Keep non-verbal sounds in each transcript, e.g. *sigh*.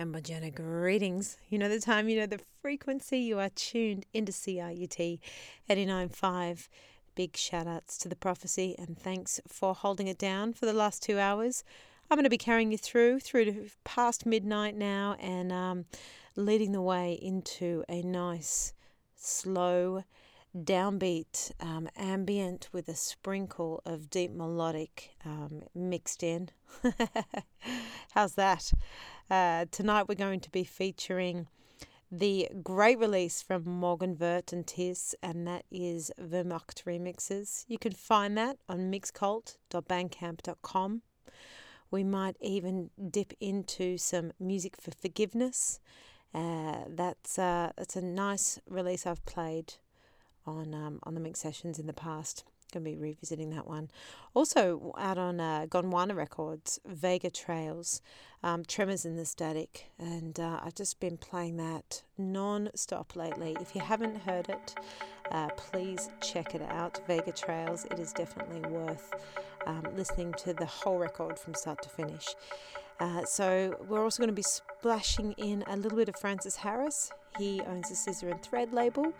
and greetings. You know the time, you know the frequency. You are tuned into CIUT 89.5. Big shout outs to the prophecy and thanks for holding it down for the last two hours. I'm going to be carrying you through, through to past midnight now and um, leading the way into a nice, slow, downbeat, um, ambient with a sprinkle of deep melodic um, mixed in. *laughs* How's that? Uh, tonight we're going to be featuring the great release from Morgen Wurde and Tis, and that is Vermocht Remixes. You can find that on mixcult.bandcamp.com. We might even dip into some music for forgiveness. Uh, that's uh, that's a nice release I've played on um, on the Minx Sessions in the past. Going to be revisiting that one. Also out on uh, Gondwana Records, Vega Trails, um, Tremors in the Static, and uh, I've just been playing that non-stop lately. If you haven't heard it, uh, please check it out. Vega Trails. It is definitely worth um, listening to the whole record from start to finish. Uh, so we're also going to be splashing in a little bit of Francis Harris. He owns a Scissor and Thread label.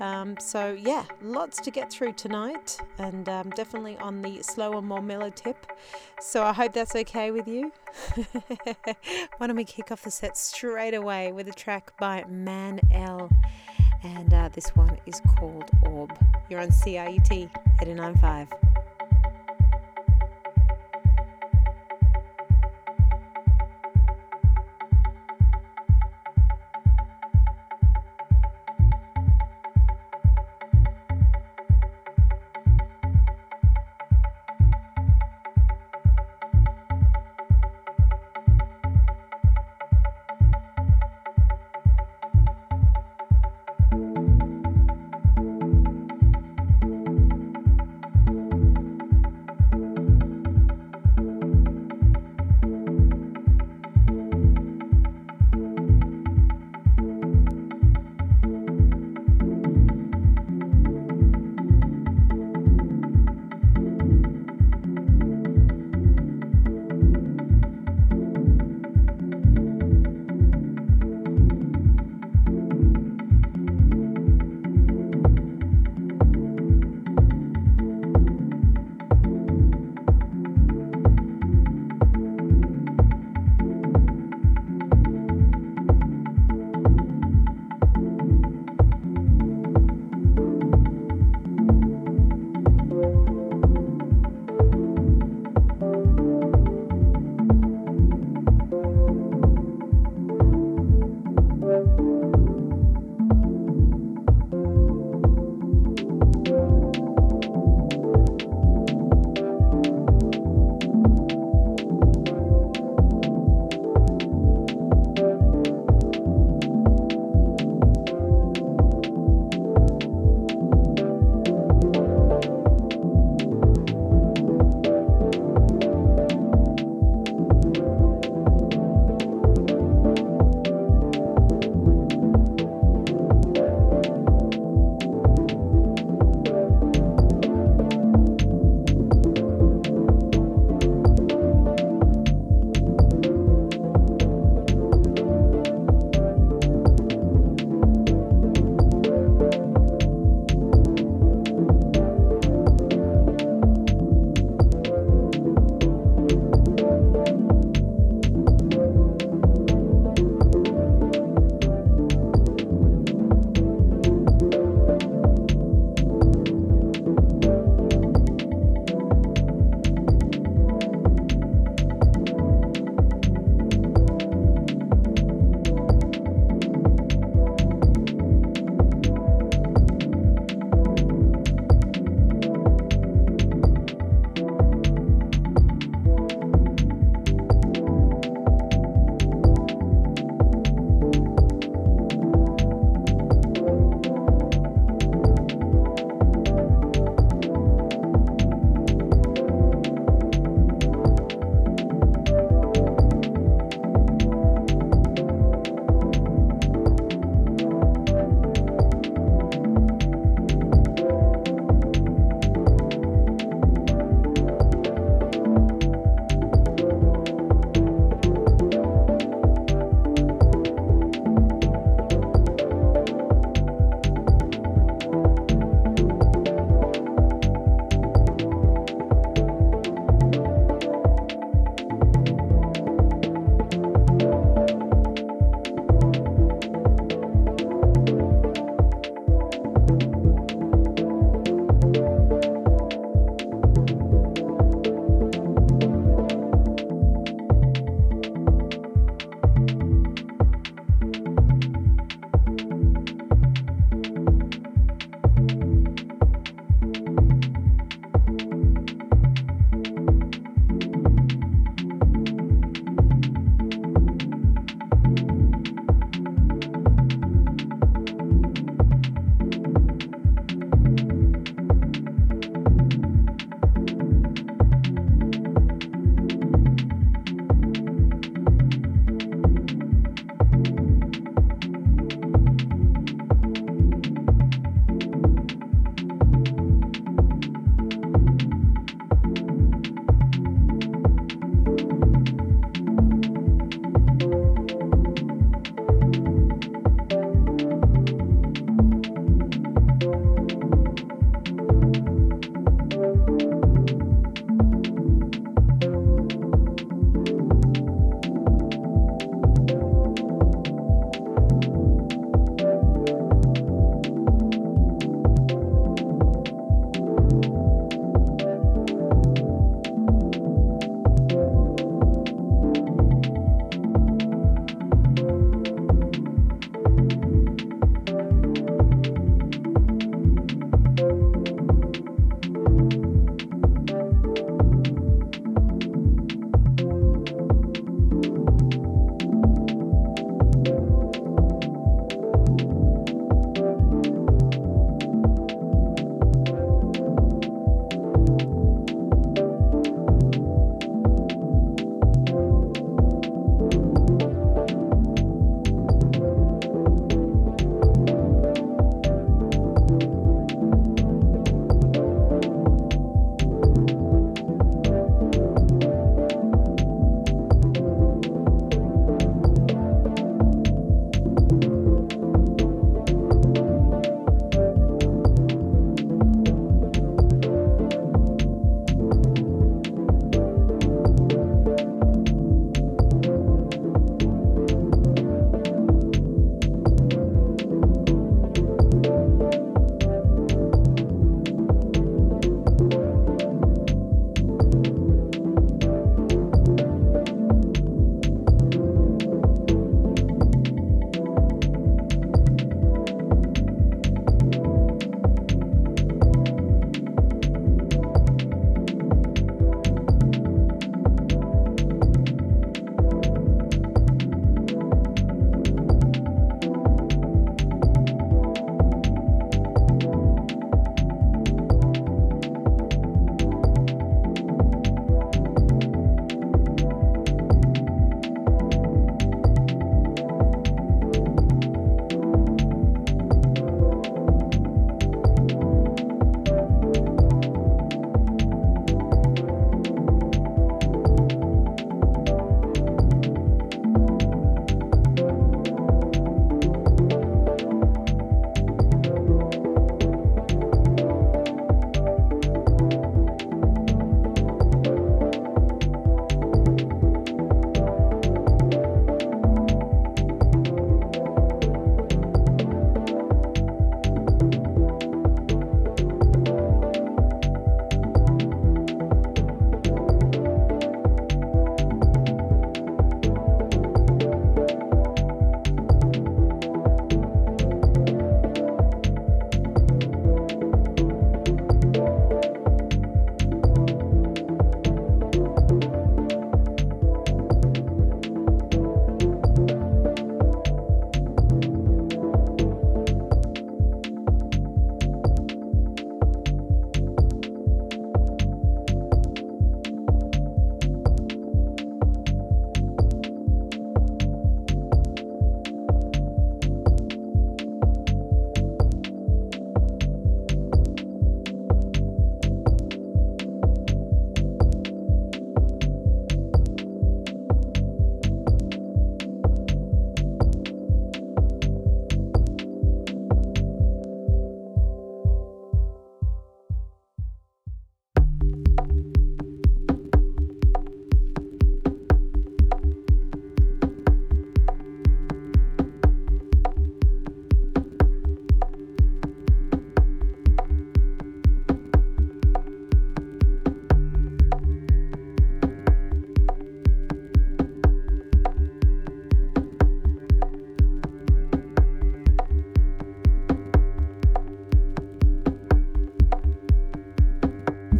Um, so yeah, lots to get through tonight, and um, definitely on the slower, more mellow tip. So I hope that's okay with you. *laughs* Why don't we kick off the set straight away with a track by Man L. And uh, this one is called Orb. You're on CIUT 895.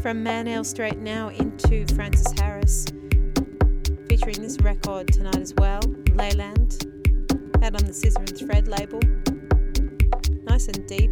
From Man-L Straight now into Francis Harris, featuring this record tonight as well, Leyland, out on the Scissor and Thread label. Nice and deep.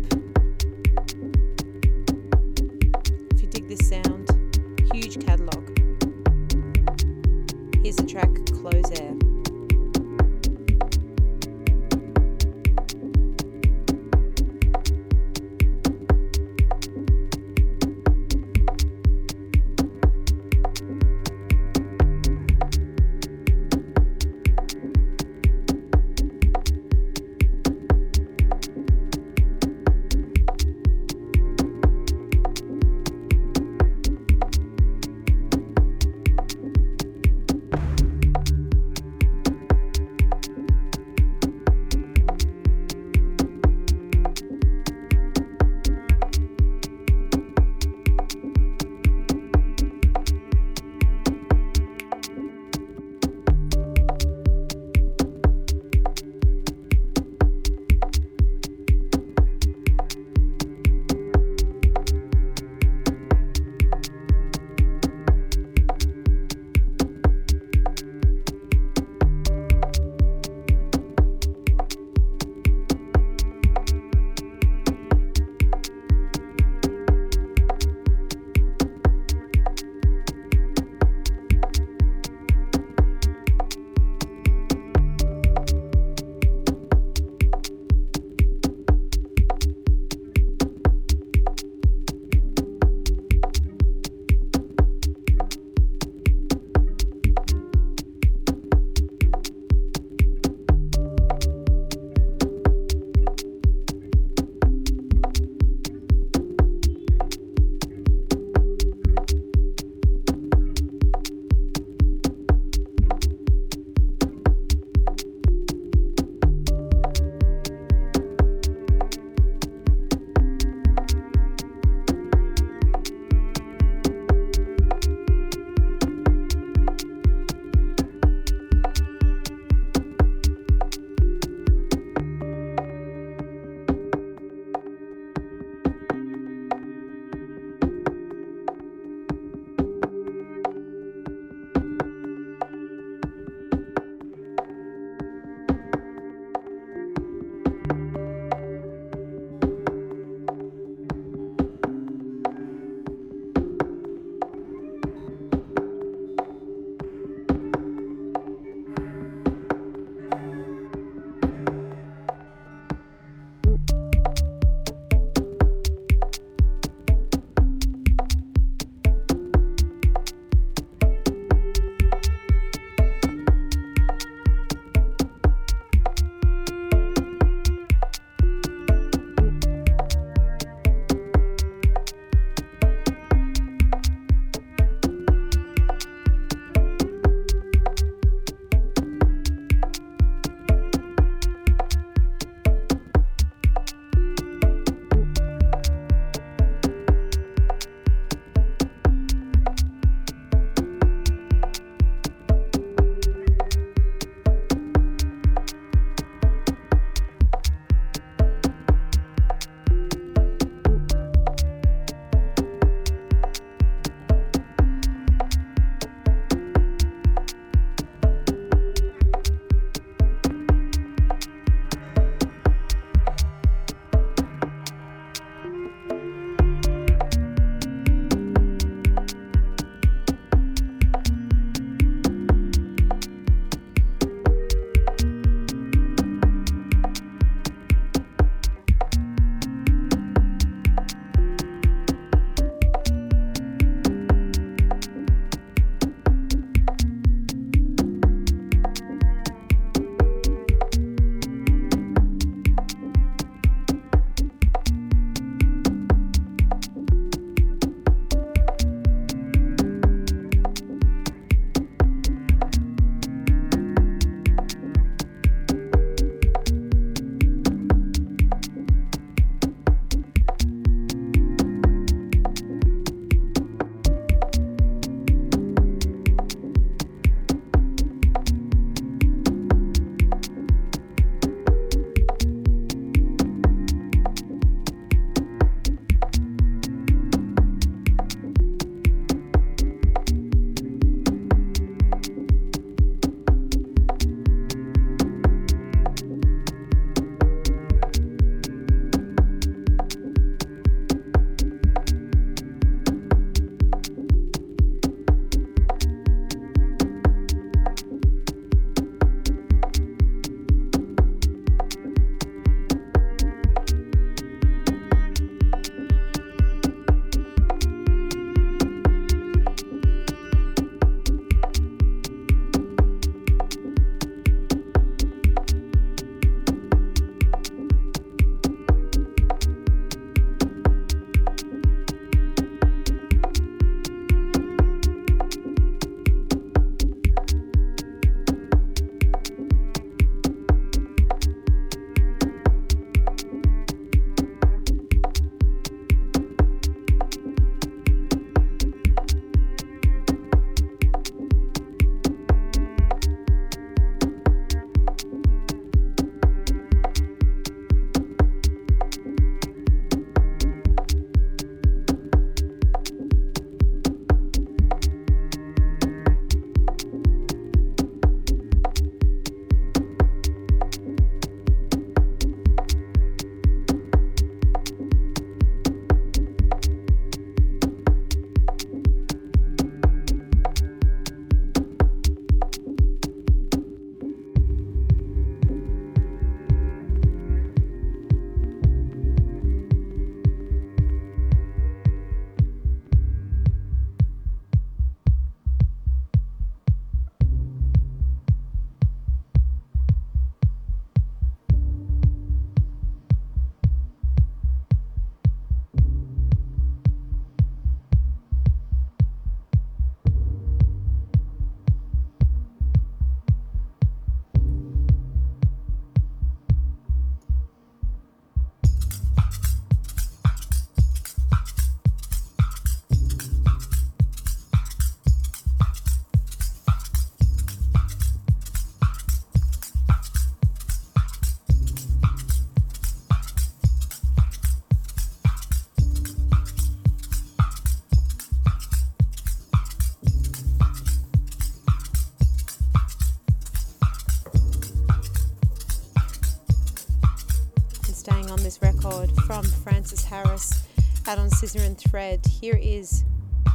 On Scissor and Thread. Here is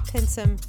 Pensum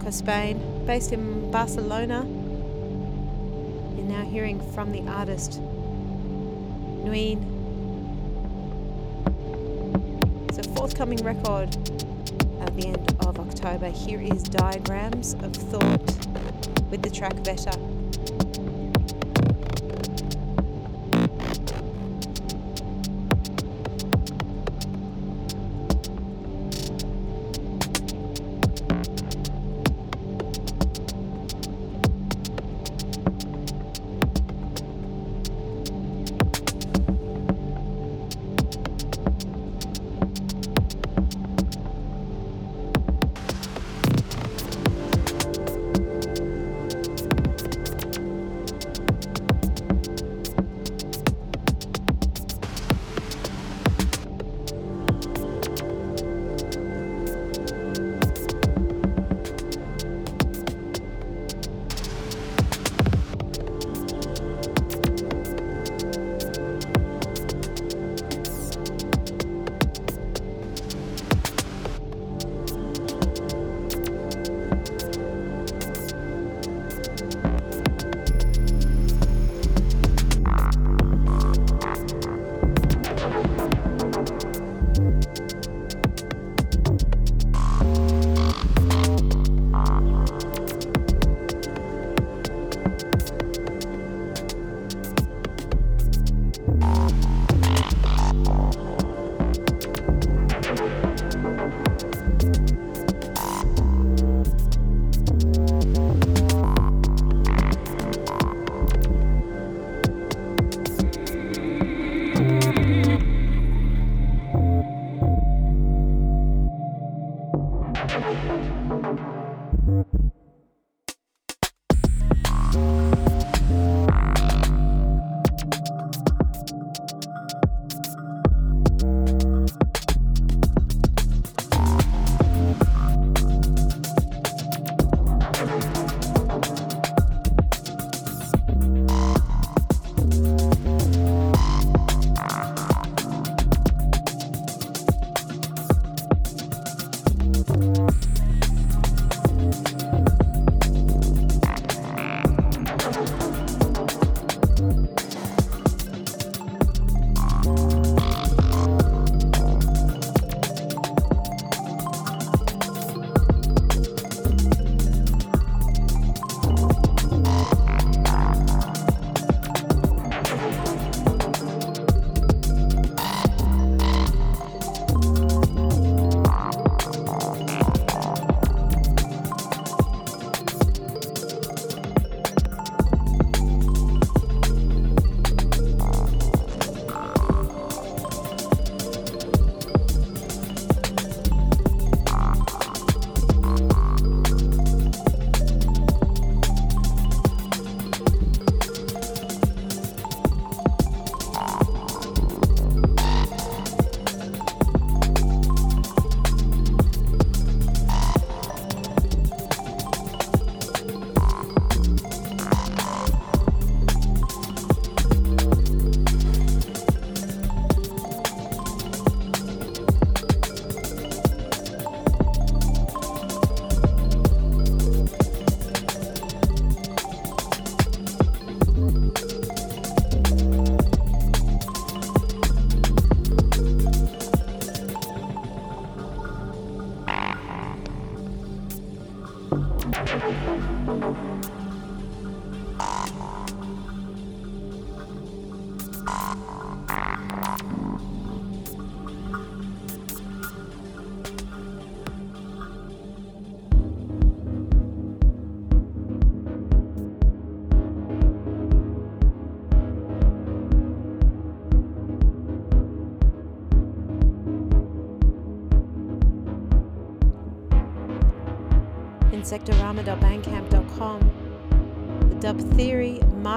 Mallorca, Spain, based in Barcelona. You're now hearing from the artist nueen. It's a forthcoming record at the end of October. Here is Diagrams of Thought with the track Veta.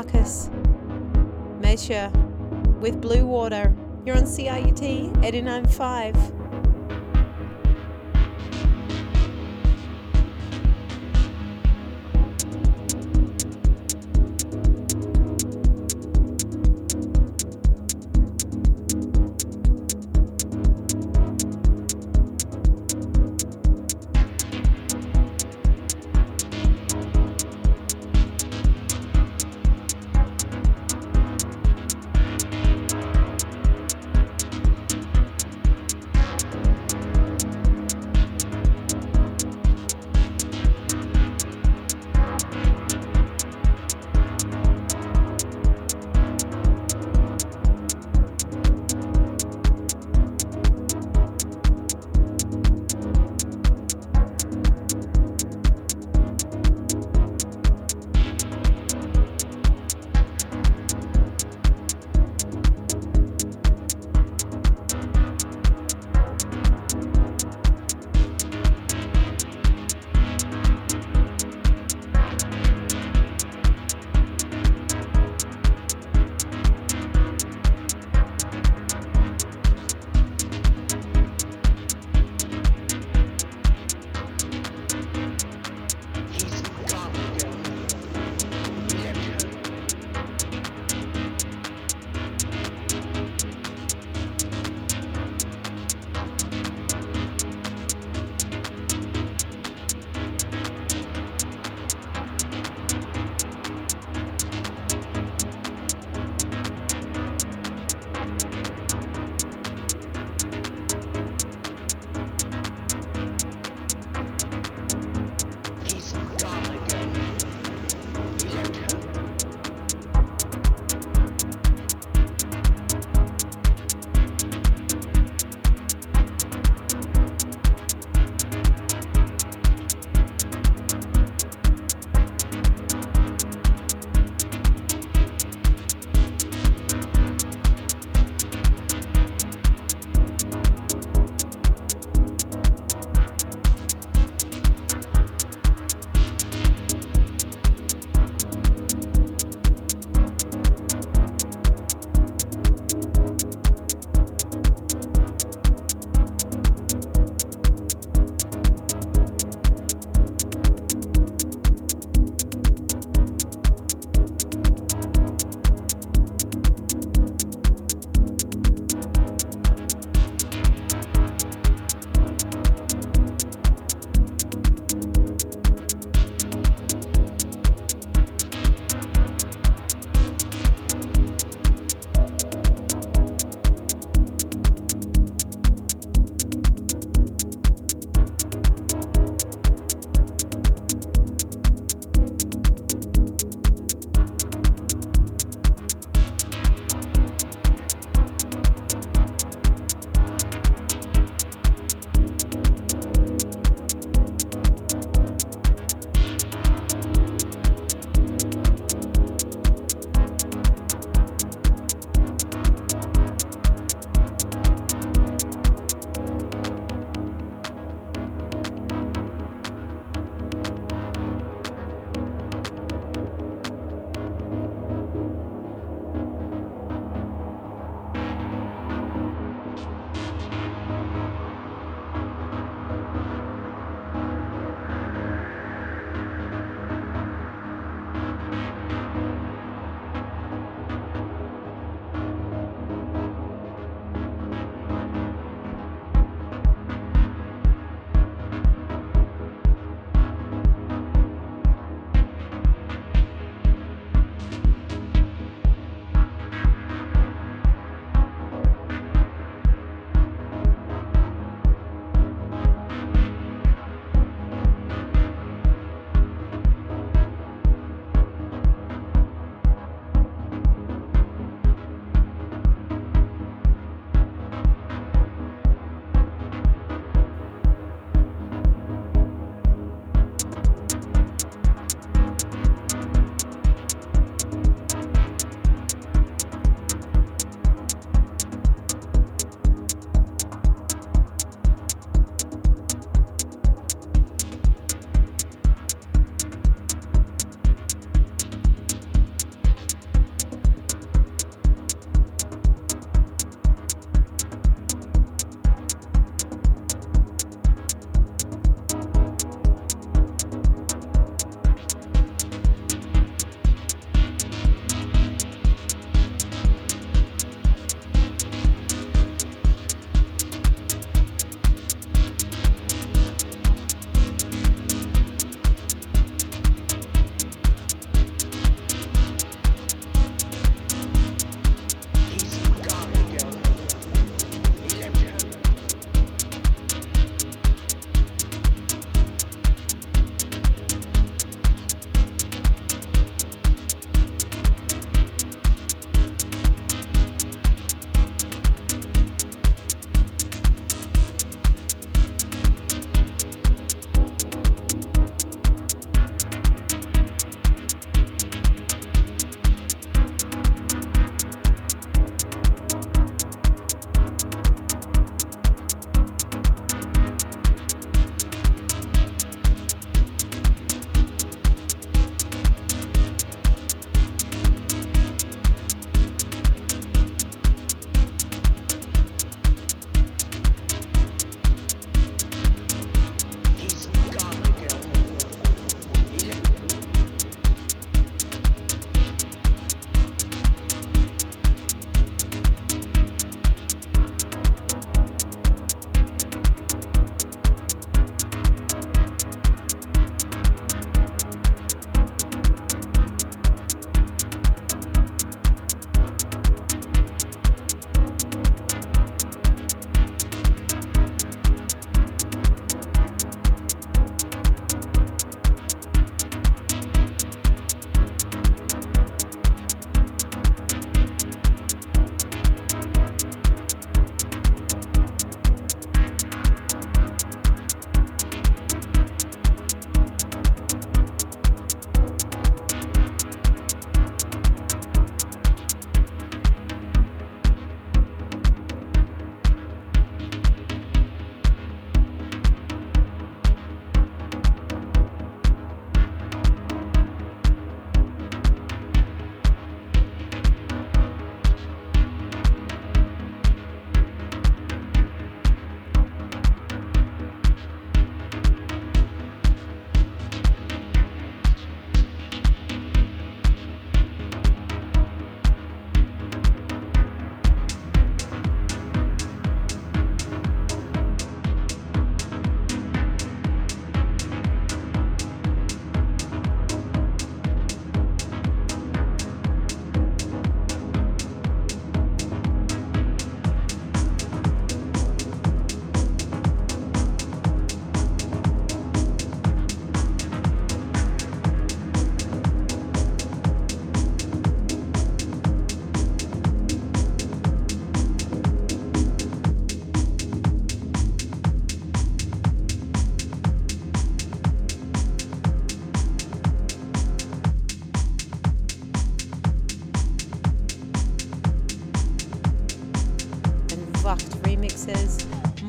Markus Masuhr with Blue Water. You're on CIUT 895.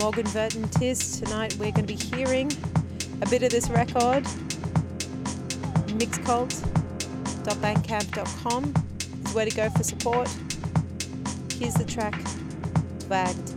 Morgen Wurde Tis. Tonight we're going to be hearing a bit of this record. Mixcult.bandcamp.com is where to go for support. Here's the track, Wagt.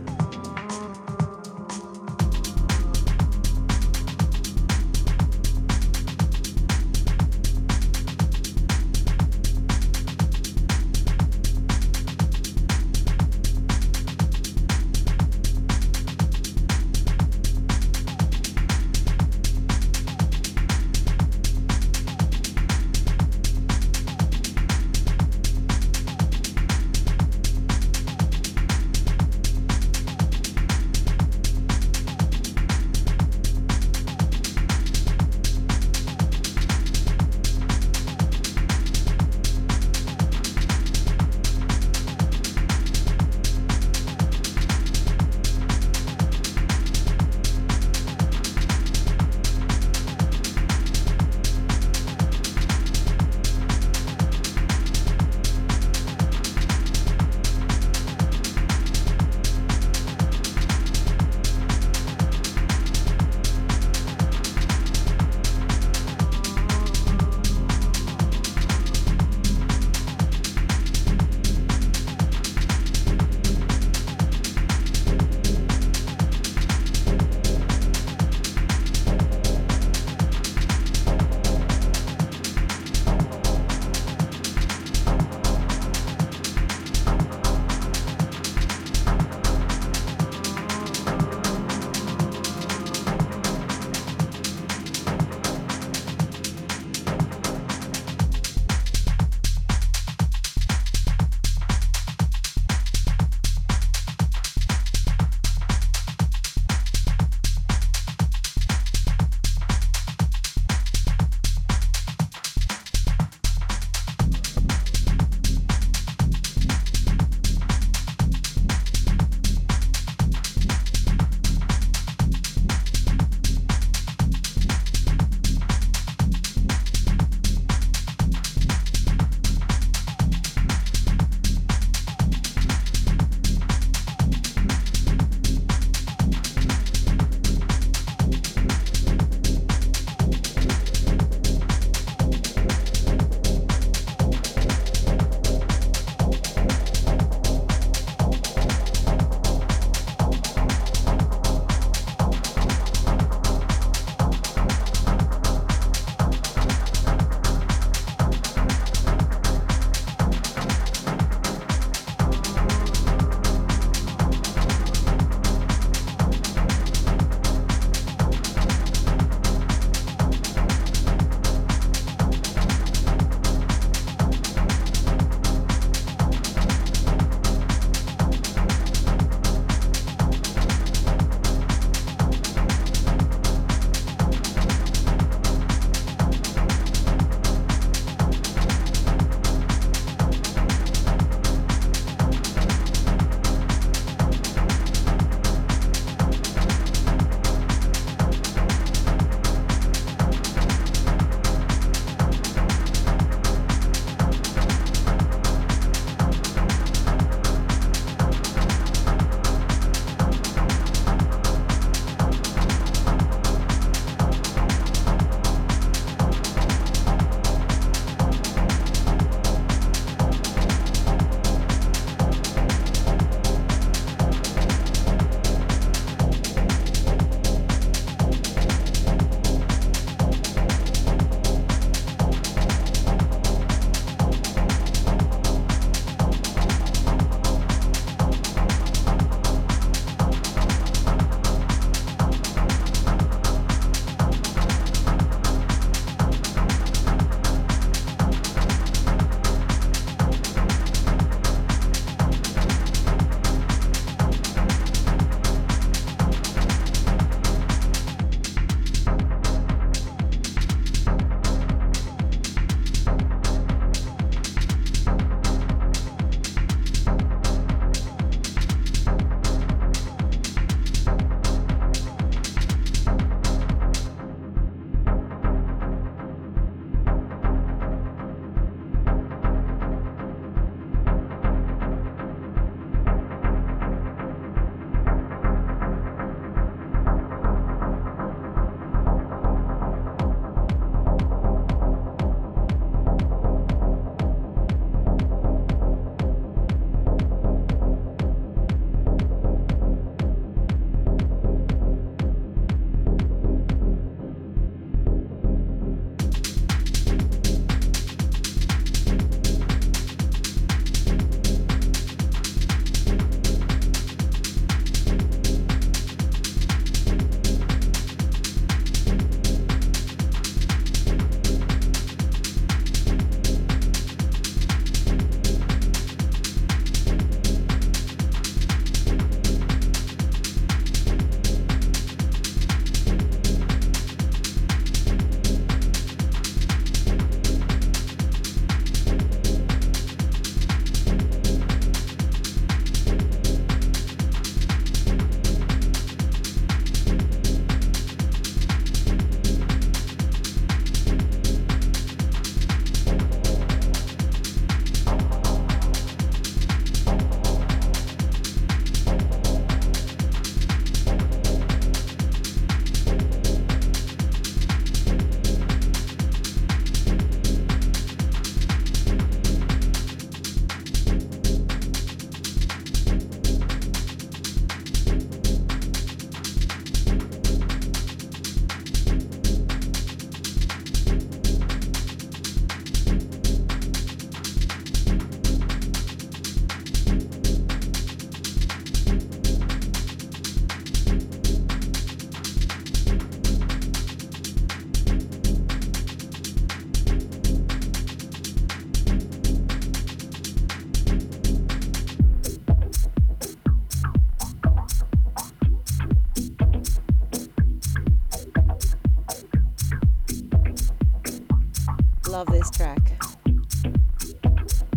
Love this track.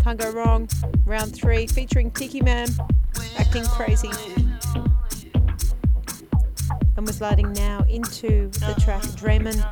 Can't go wrong. Round three featuring Tikiman, acting crazy. And we're sliding now into the track Dramón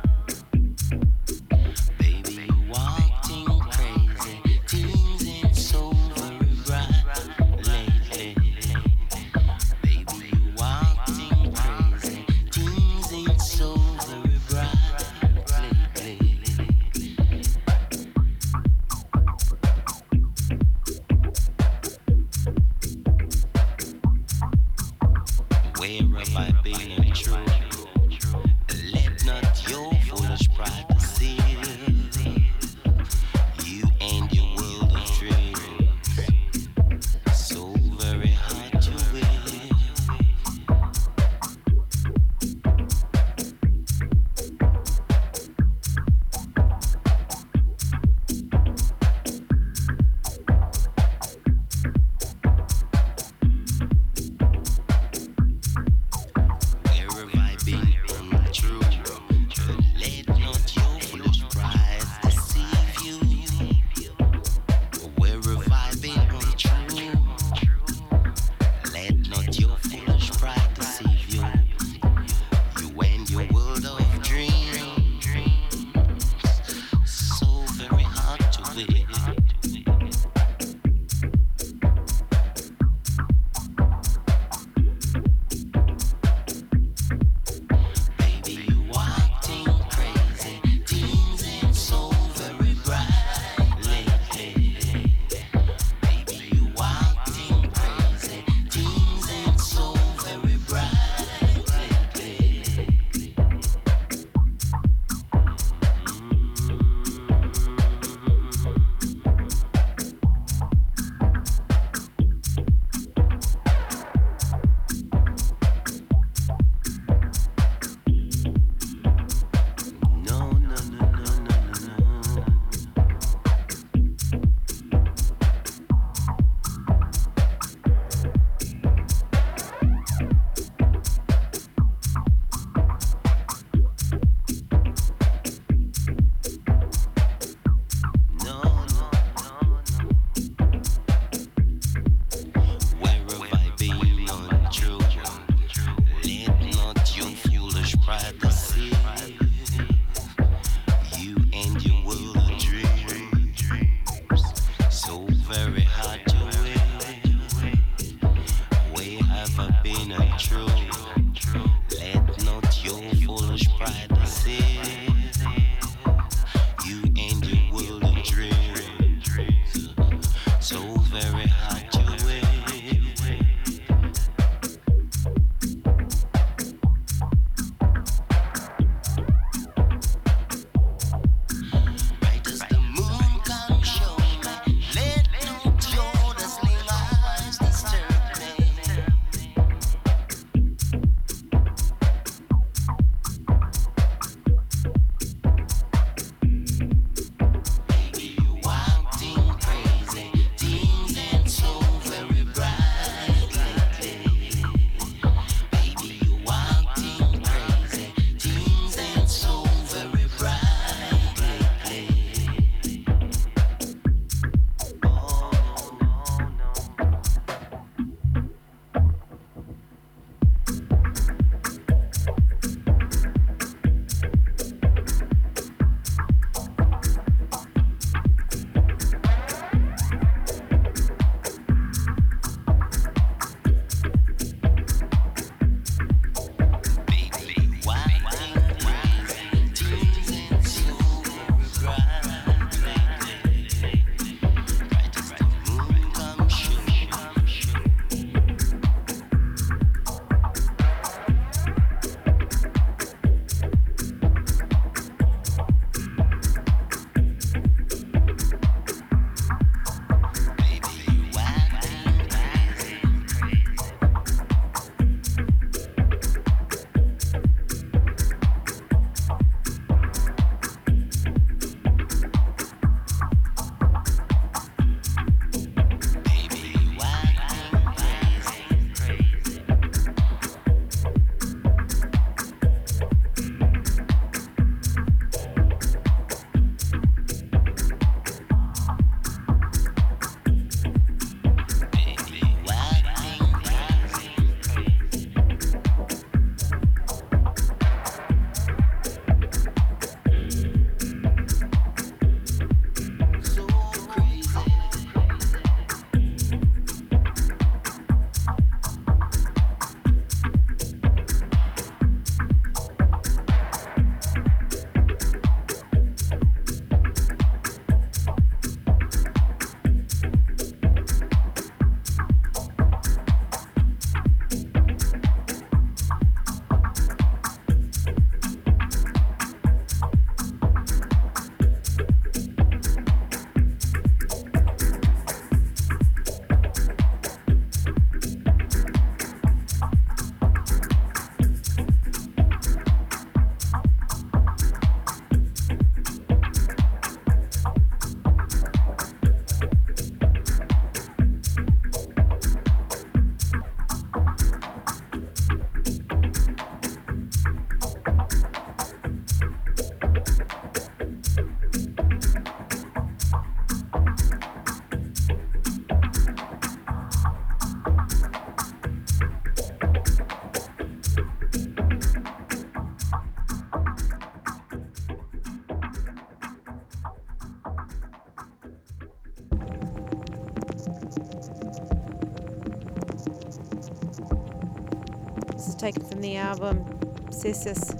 the album Cissus.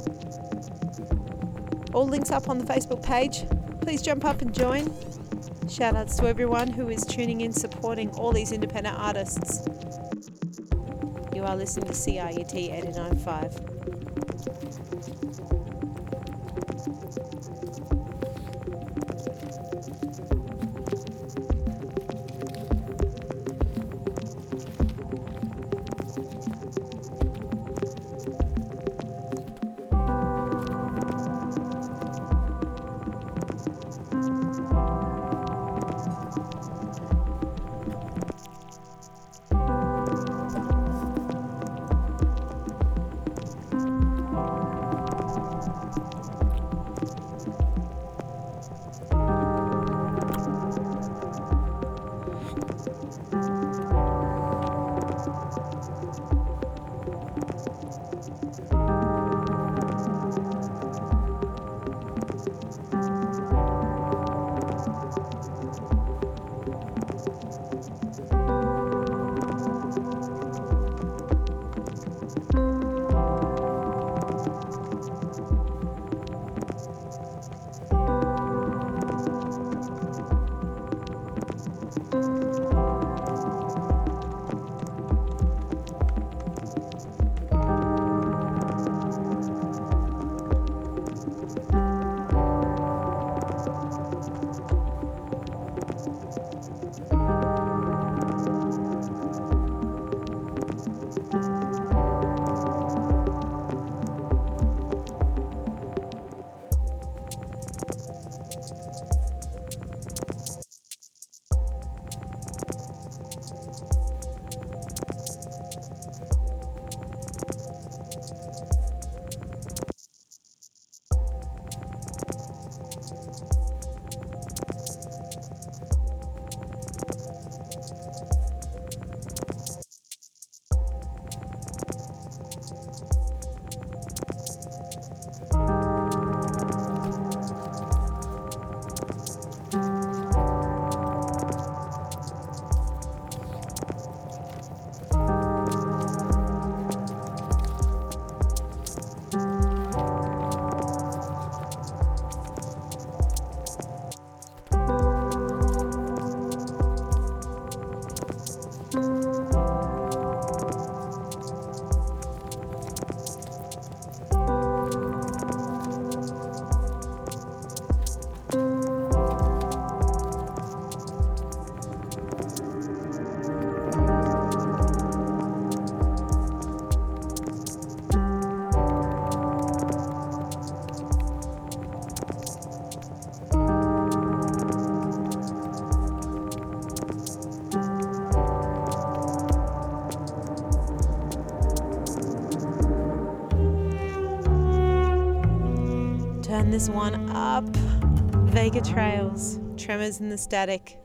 All links up on the Facebook page. Please jump up and join. Shout outs to everyone who is tuning in, supporting all these independent artists. You are listening to CIUT 895. This one up. Vega Trails, Tremors in the Static.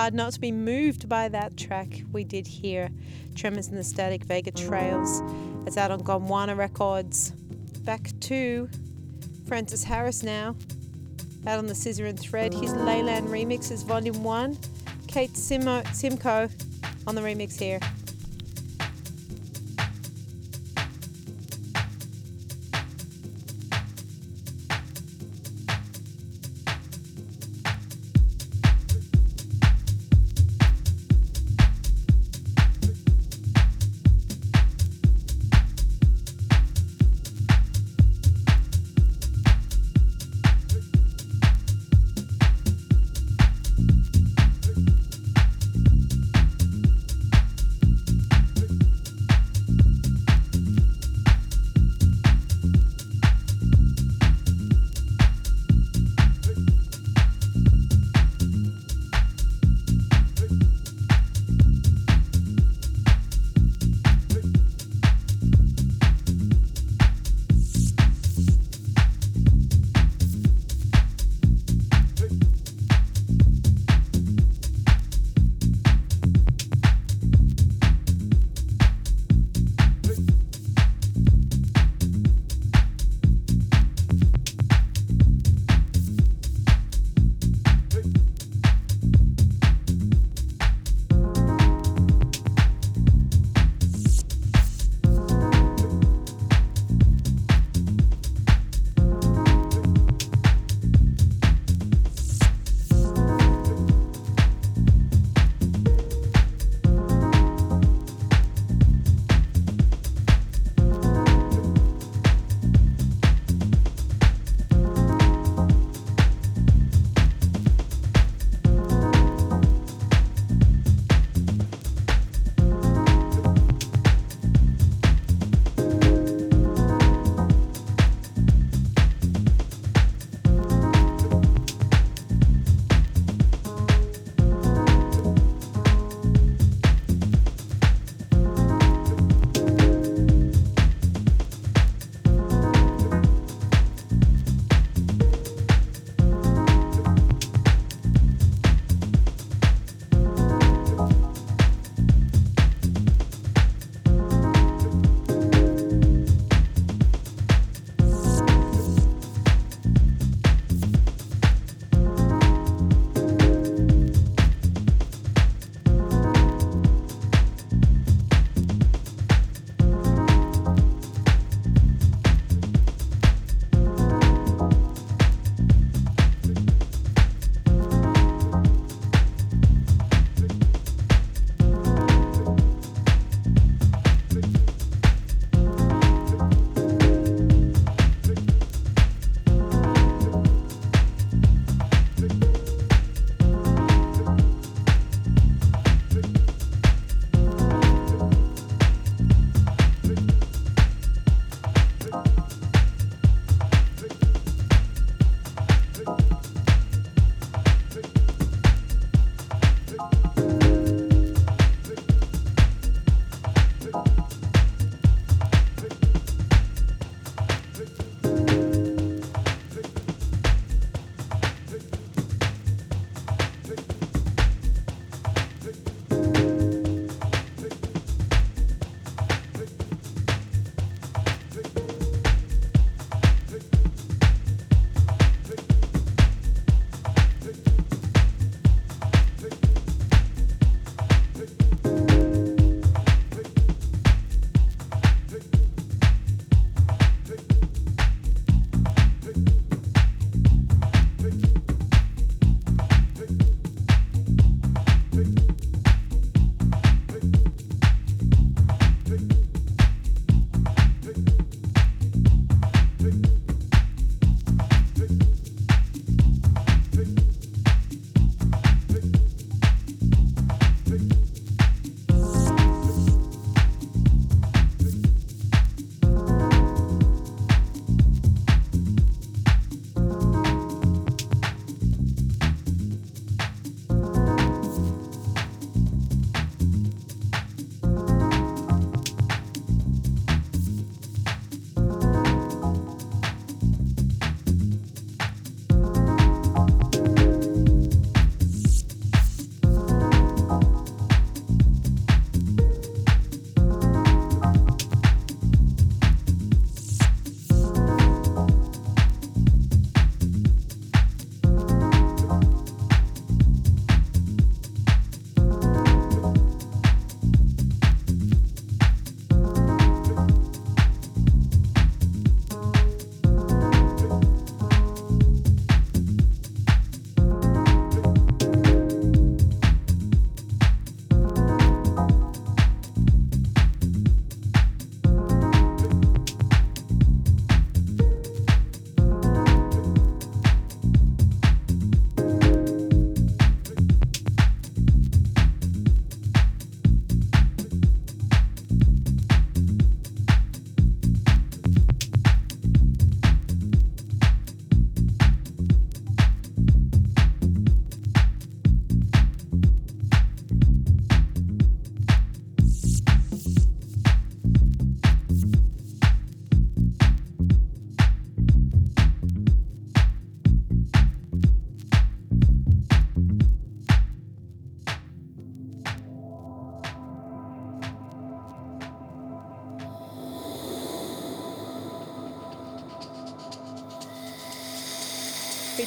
Hard not to be moved by that track. We did hear Tremors in the Static Vega Trails. It's out on Gondwana Records. Back to Francis Harris now. Out on the Scissor and Thread. His Leland remixes, Volume 1. Kate Simo- Simko on the remix here.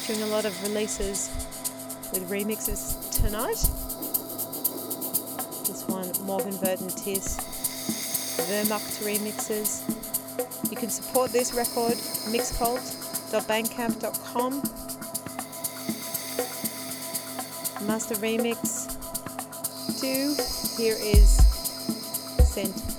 Featuring a lot of releases with remixes tonight. This one, Morgen Verdon Tis, Vermucht remixes. You can support this record, mixcult.bandcamp.com. Mastra remix 2. Here is Sinnt.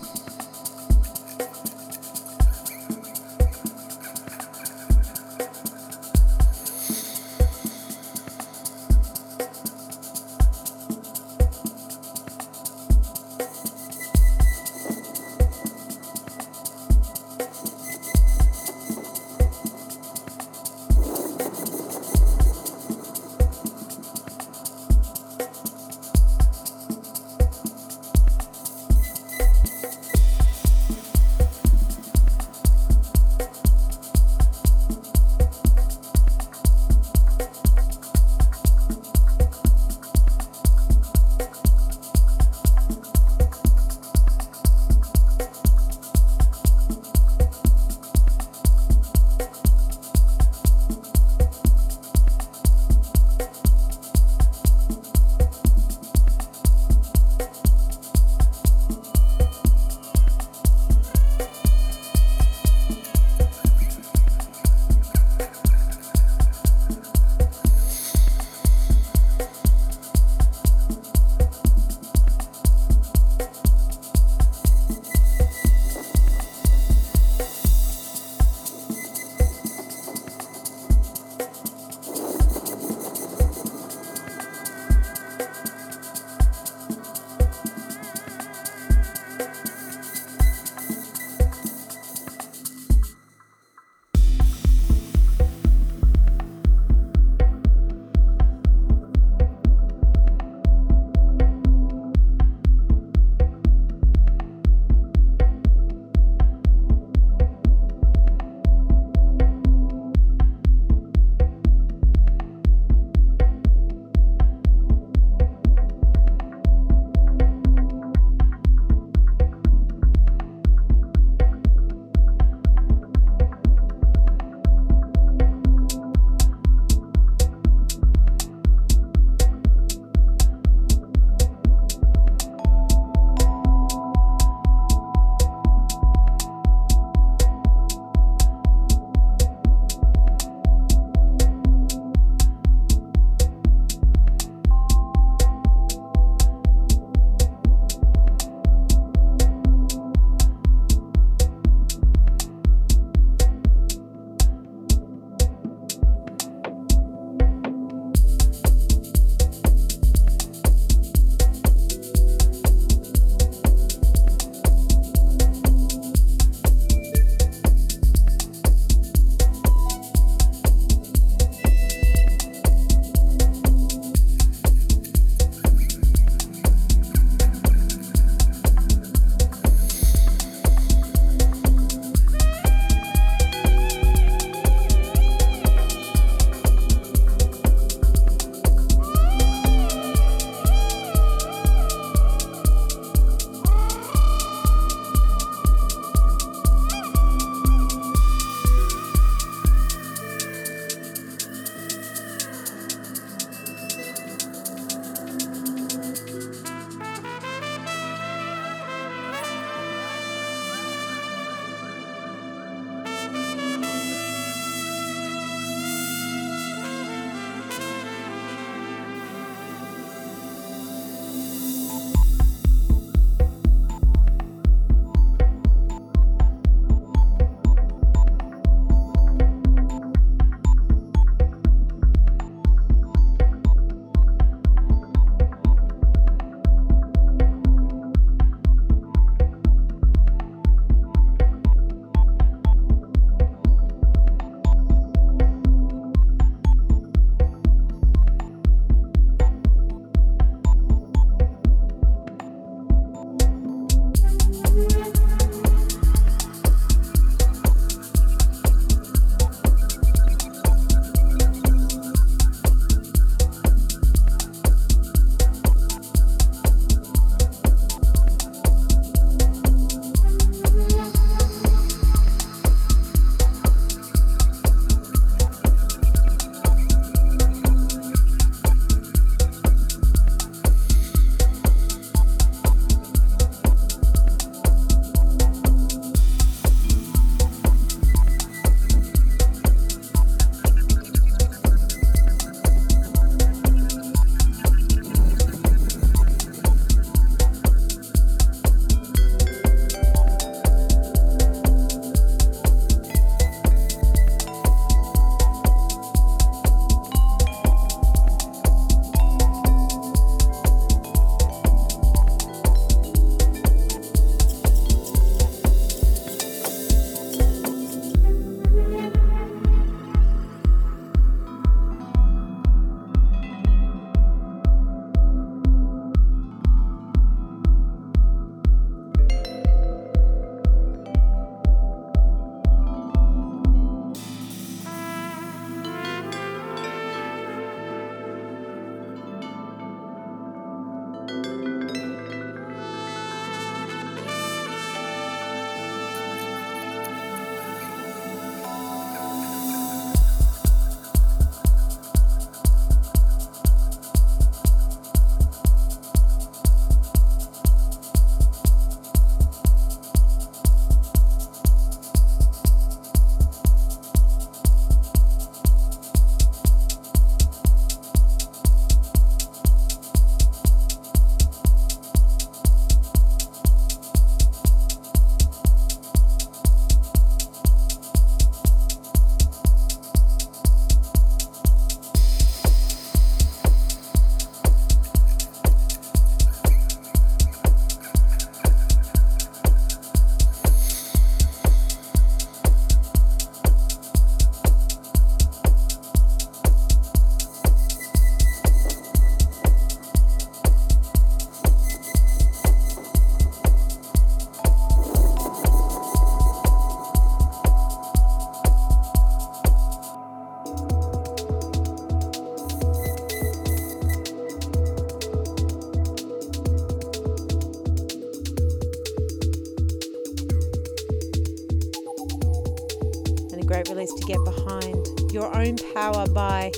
By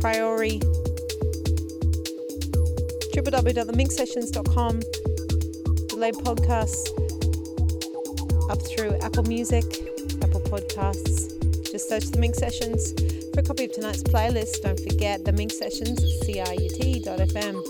Priori. www.theminxsessions.com. Delay podcasts up through Apple Music, Apple Podcasts. Just search the Minx Sessions. For a copy of tonight's playlist, don't forget the Minx Sessions, CRUT.fm.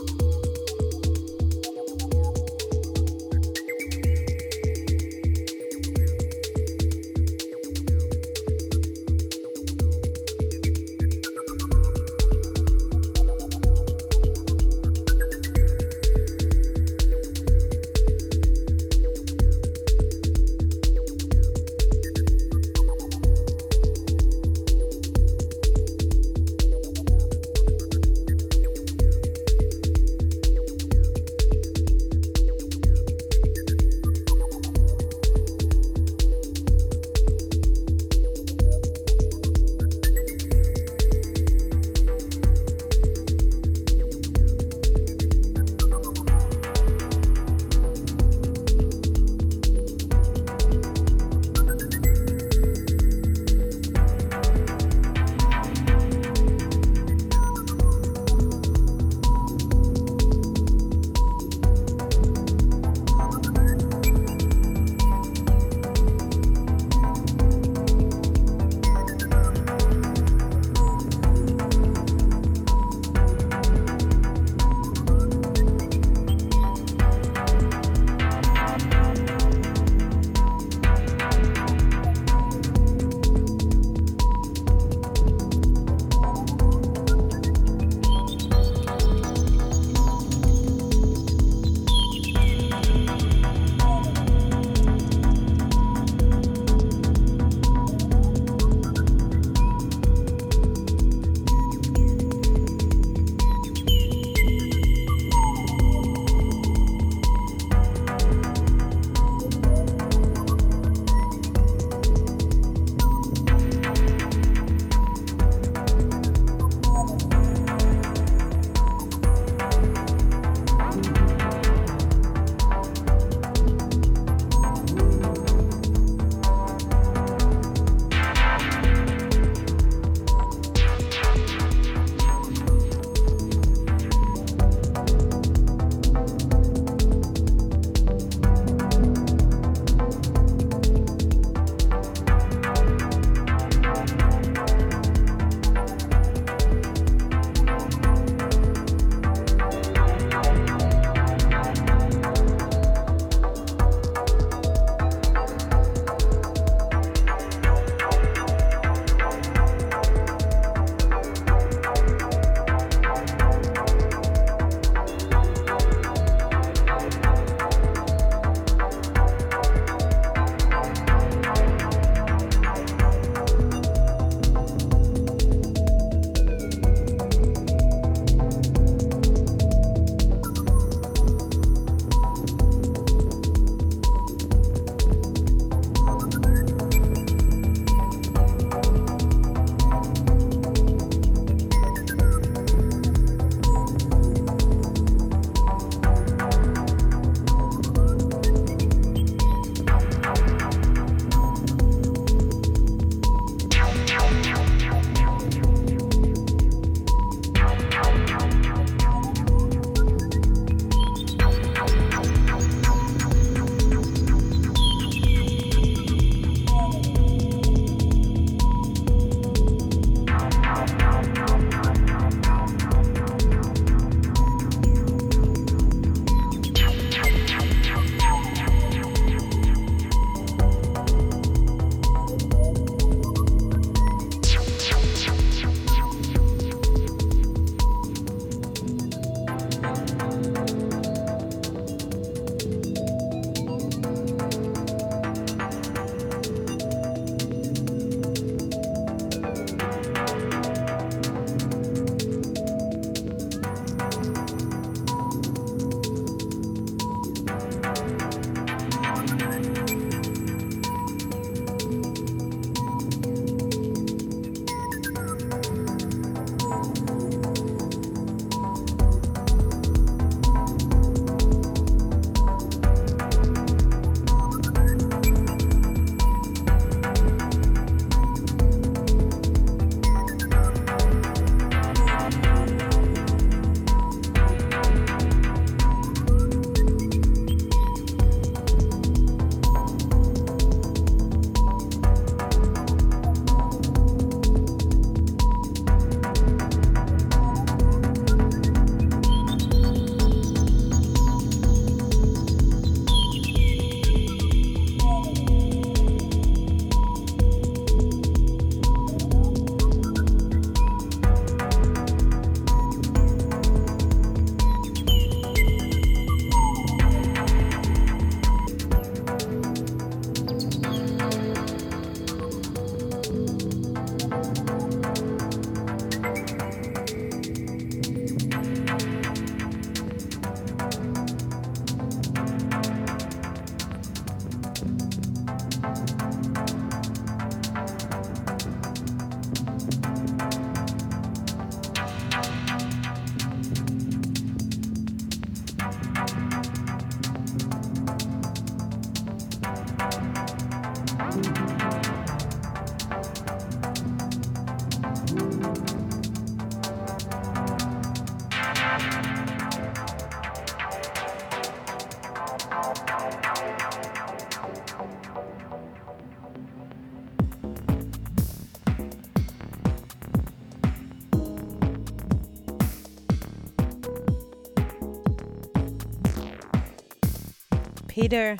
Peter.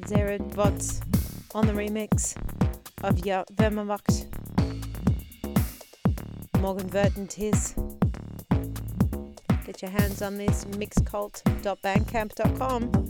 Zered Bots on the remix of Ja Vermamacht. Morgen Verdant. Get your hands on this mixcult.bandcamp.com.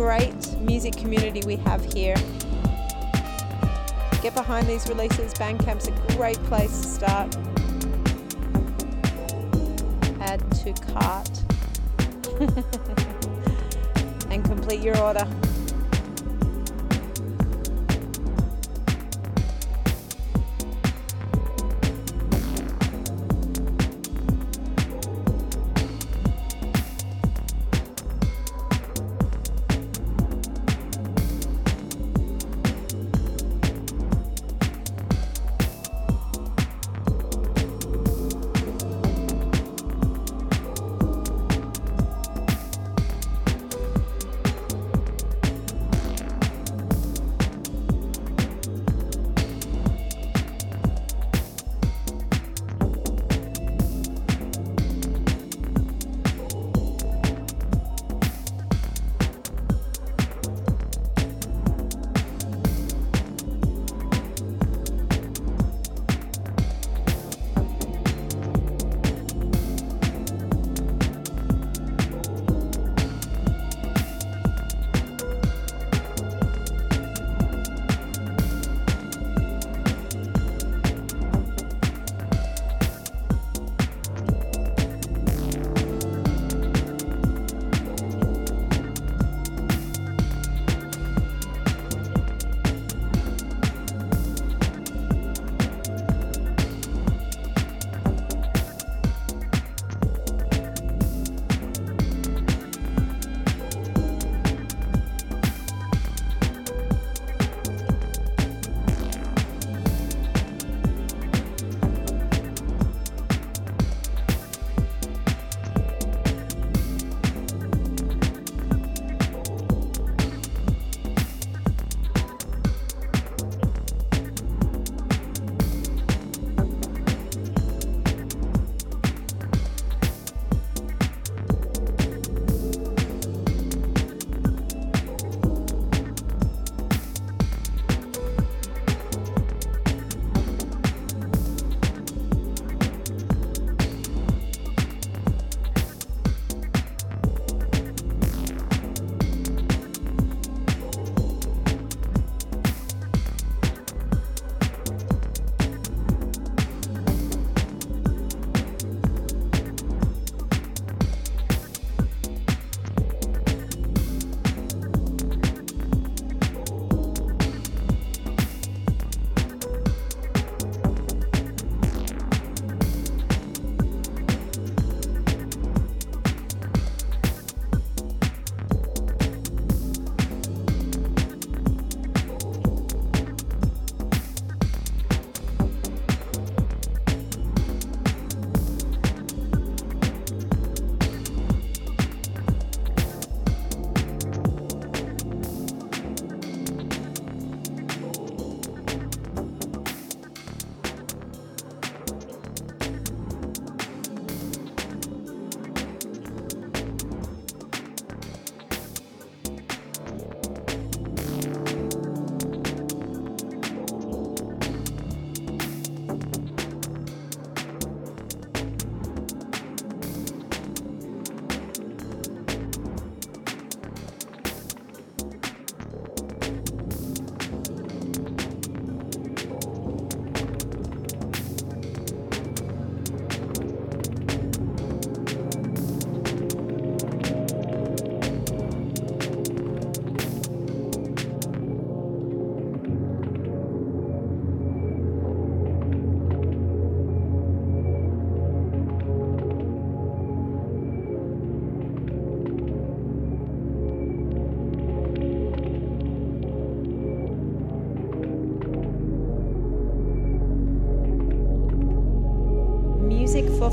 great music community we have here. Get behind these releases. Bandcamp's a great place to start. Add to cart *laughs* and complete your order.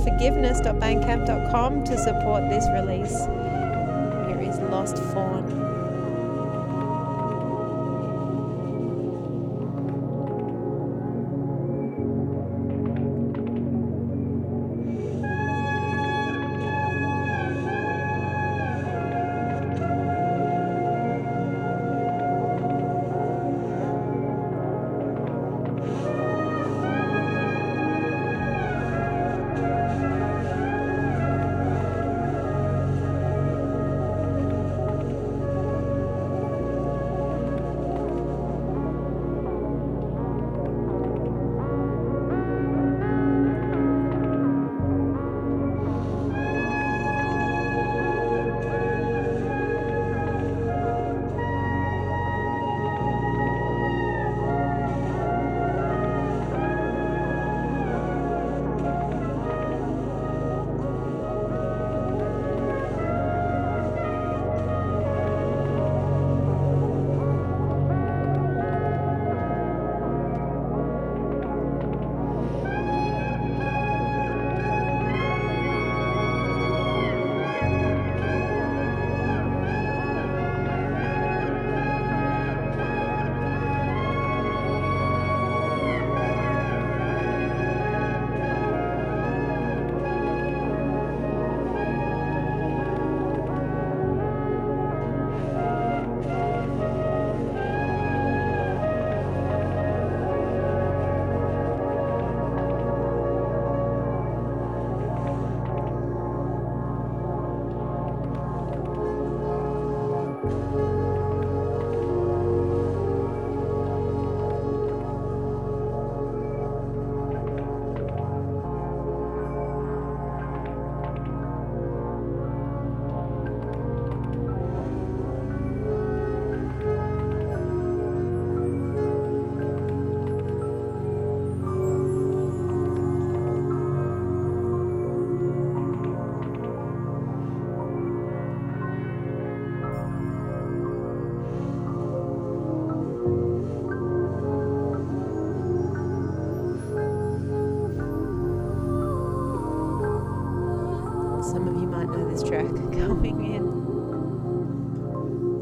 forgiveness.bandcamp.com to support this release. Here is Lost Fawn.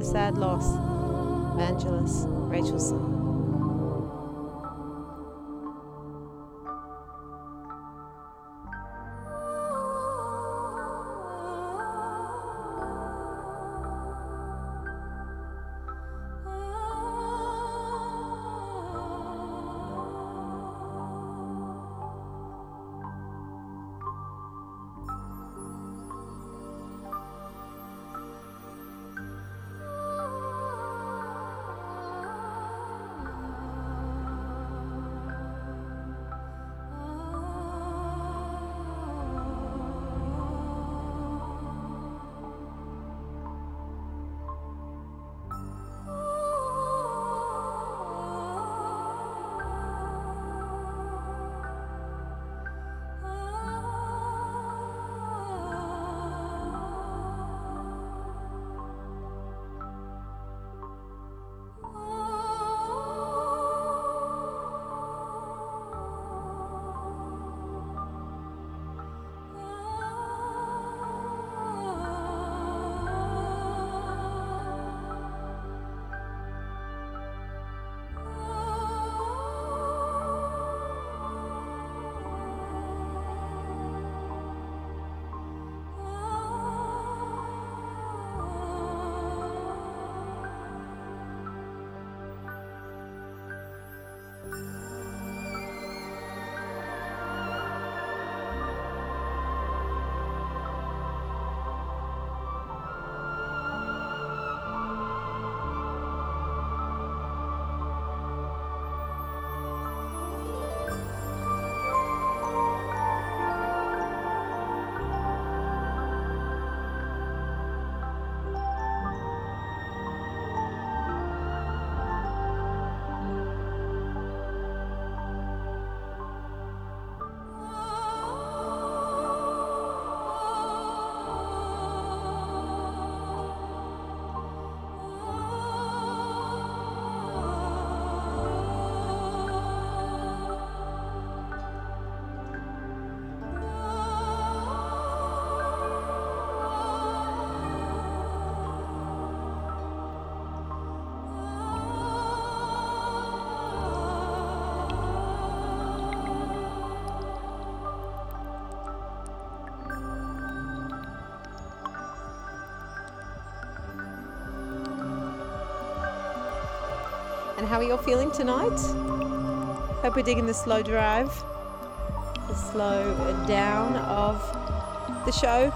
Sad loss. Vangelis, Rachel And how are you all feeling tonight? Hope we're digging the slow drive, the slow down of the show.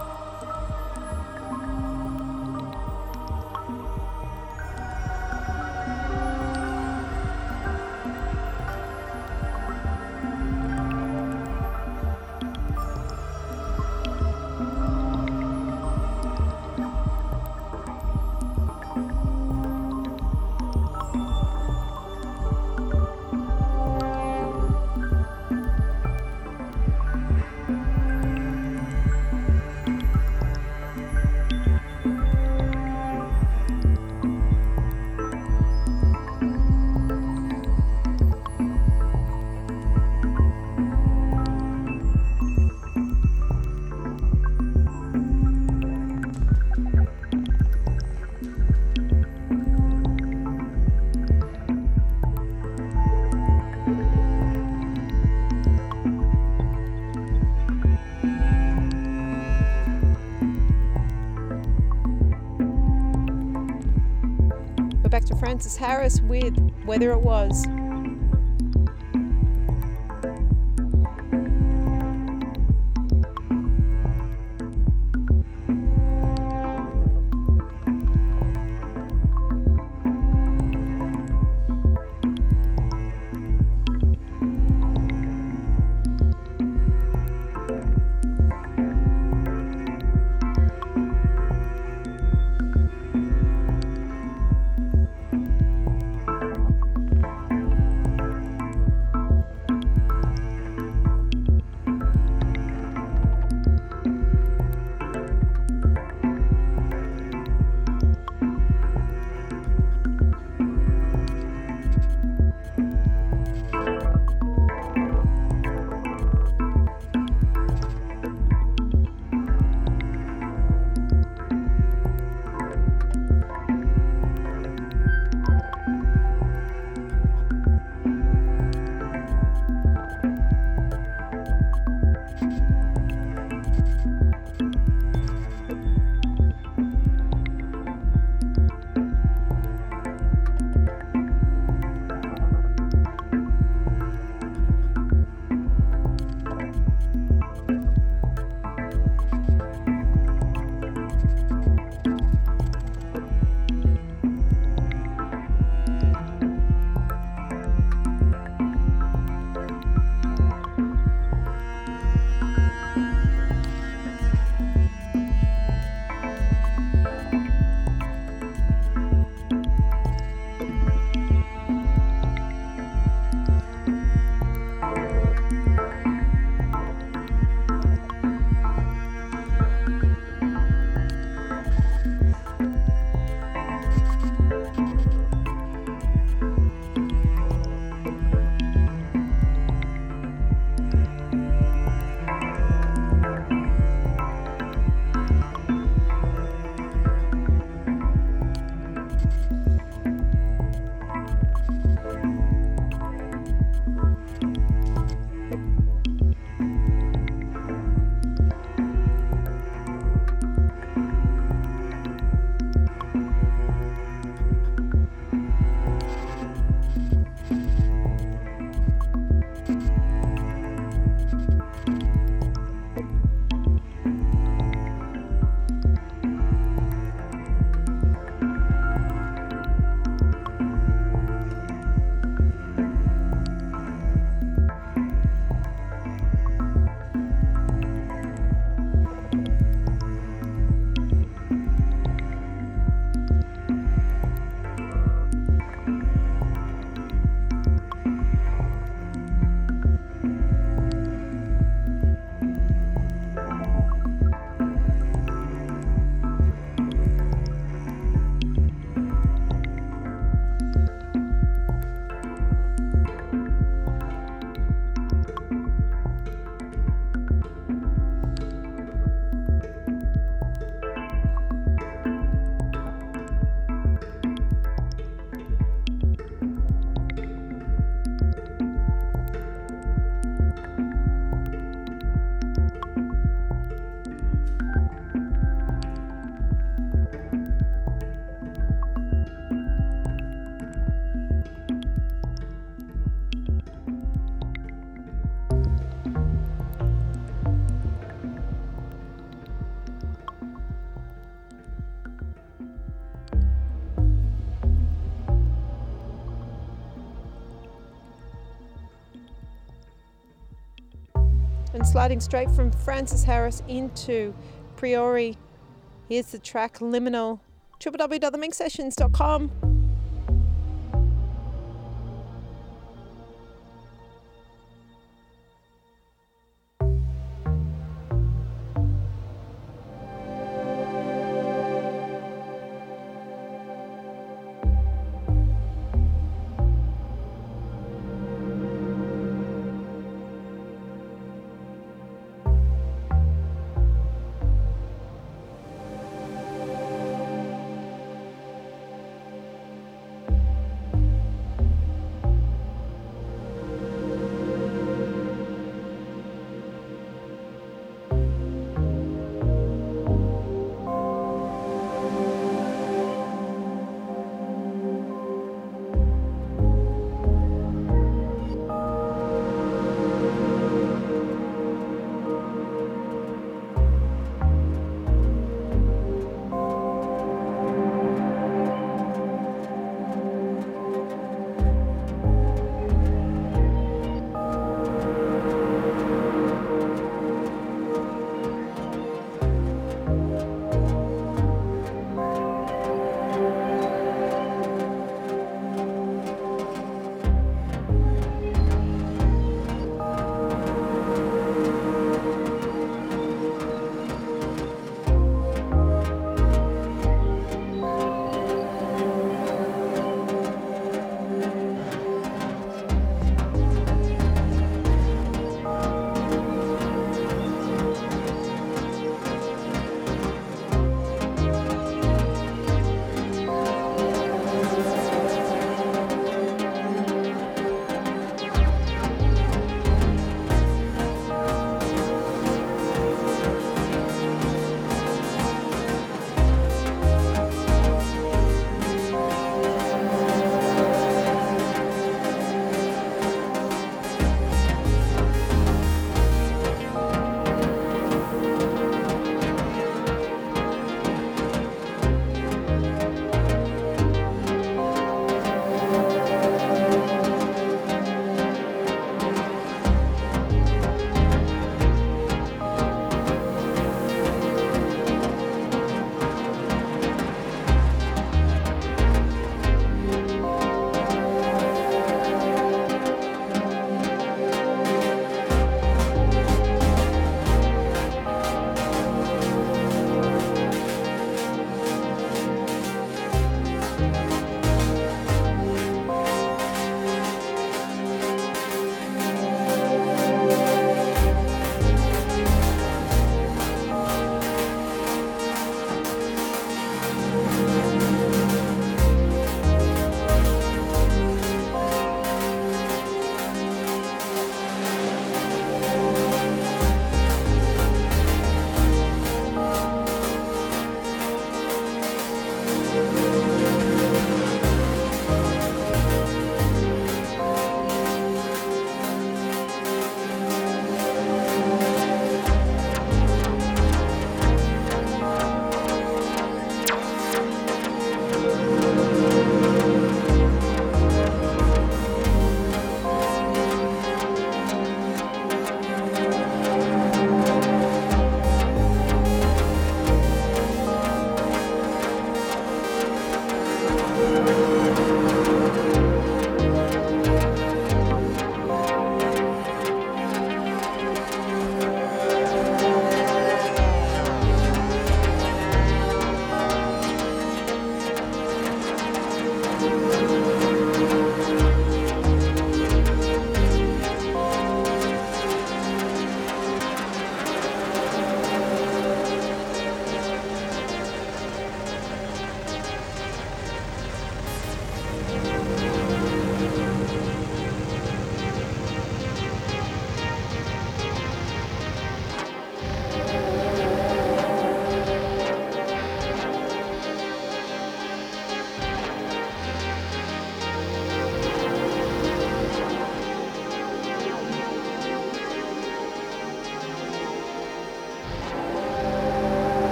Francis Harris with Whether It Was. Sliding straight from Francis Harris into Priori. Here's the track Liminal, www.theminxsessions.com.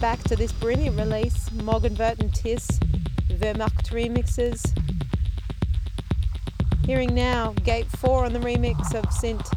Back to this brilliant release, Morgen Wurde Tis, Wagt remixes. Hearing now Gate 4 on the remix of Sinnt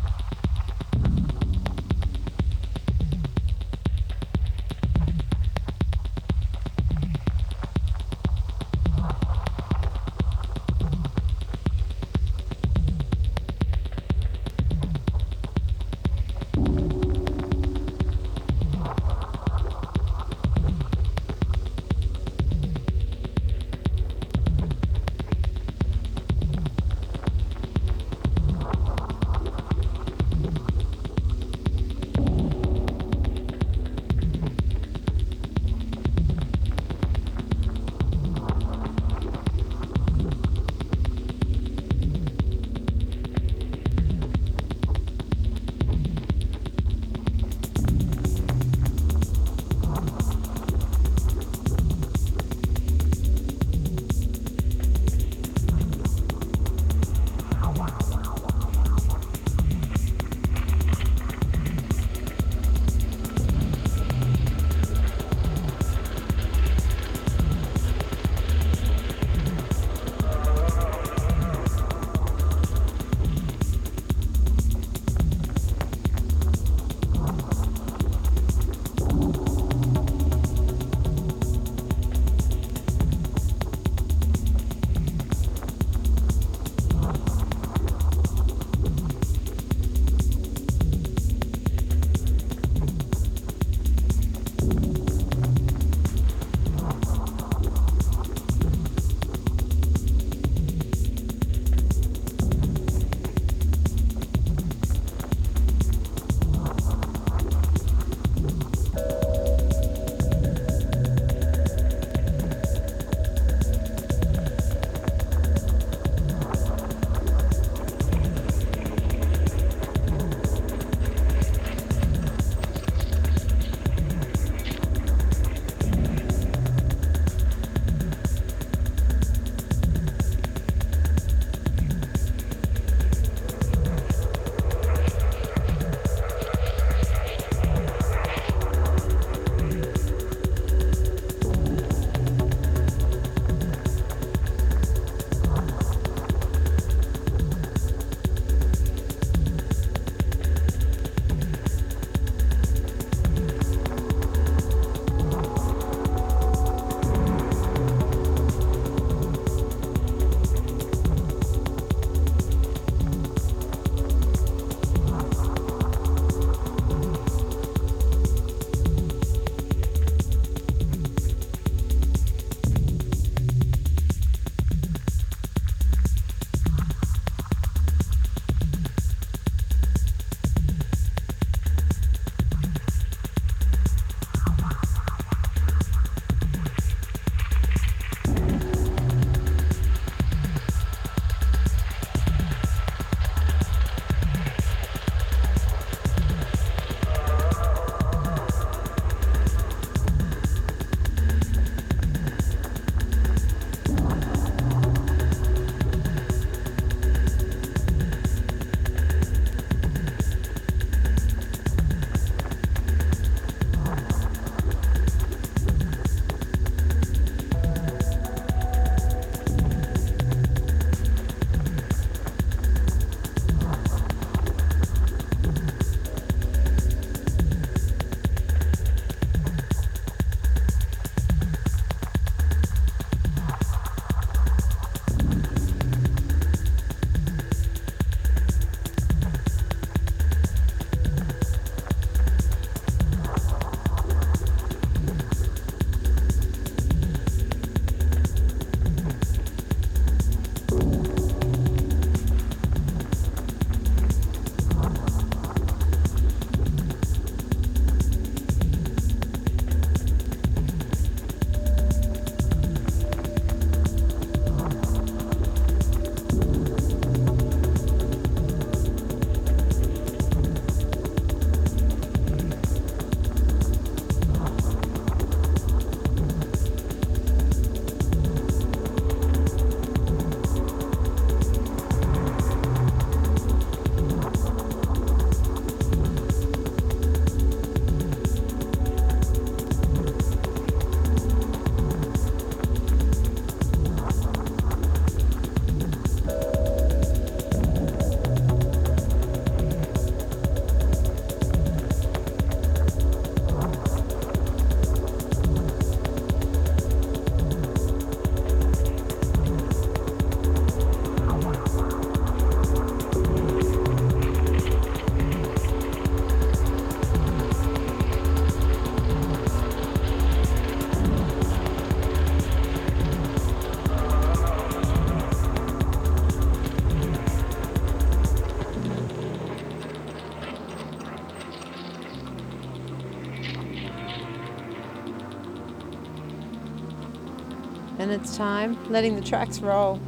It's time letting the tracks roll.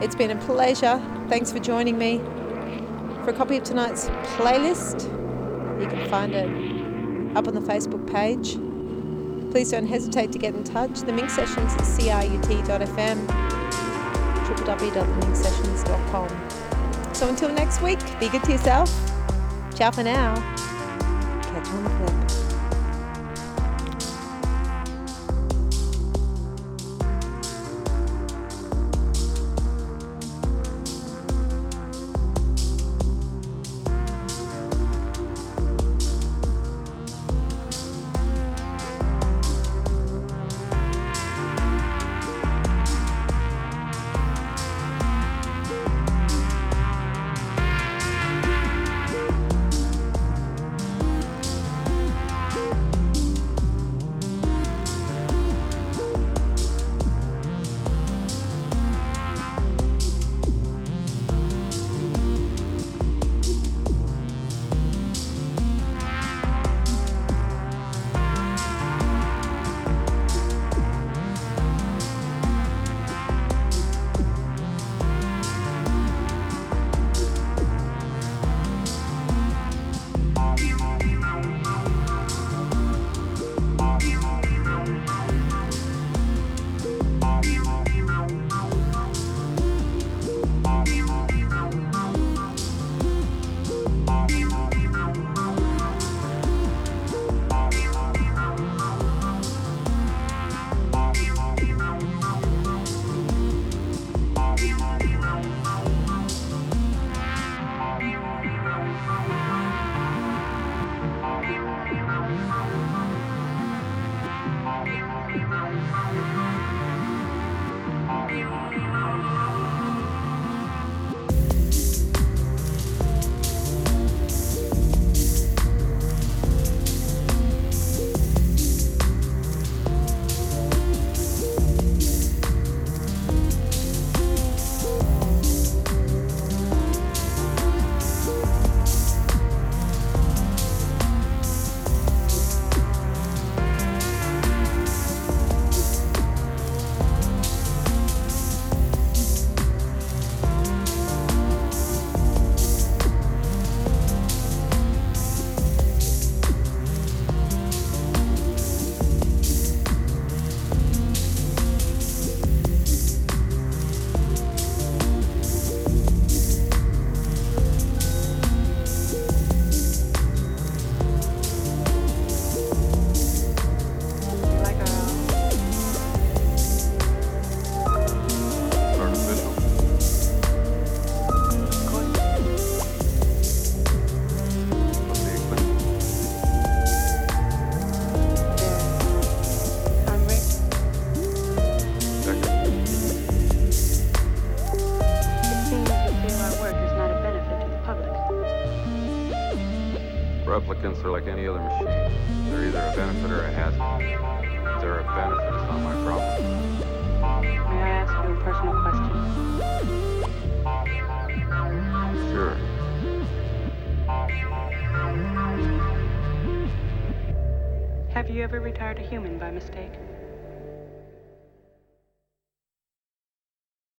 It's been a pleasure. Thanks for joining me. For a copy of tonight's playlist, you can find it up on the Facebook page. Please don't hesitate to get in touch. The Minx Sessions at crut.fm, www.theminxsessions.com. So until next week, be good to yourself. Ciao for now. Catch you on the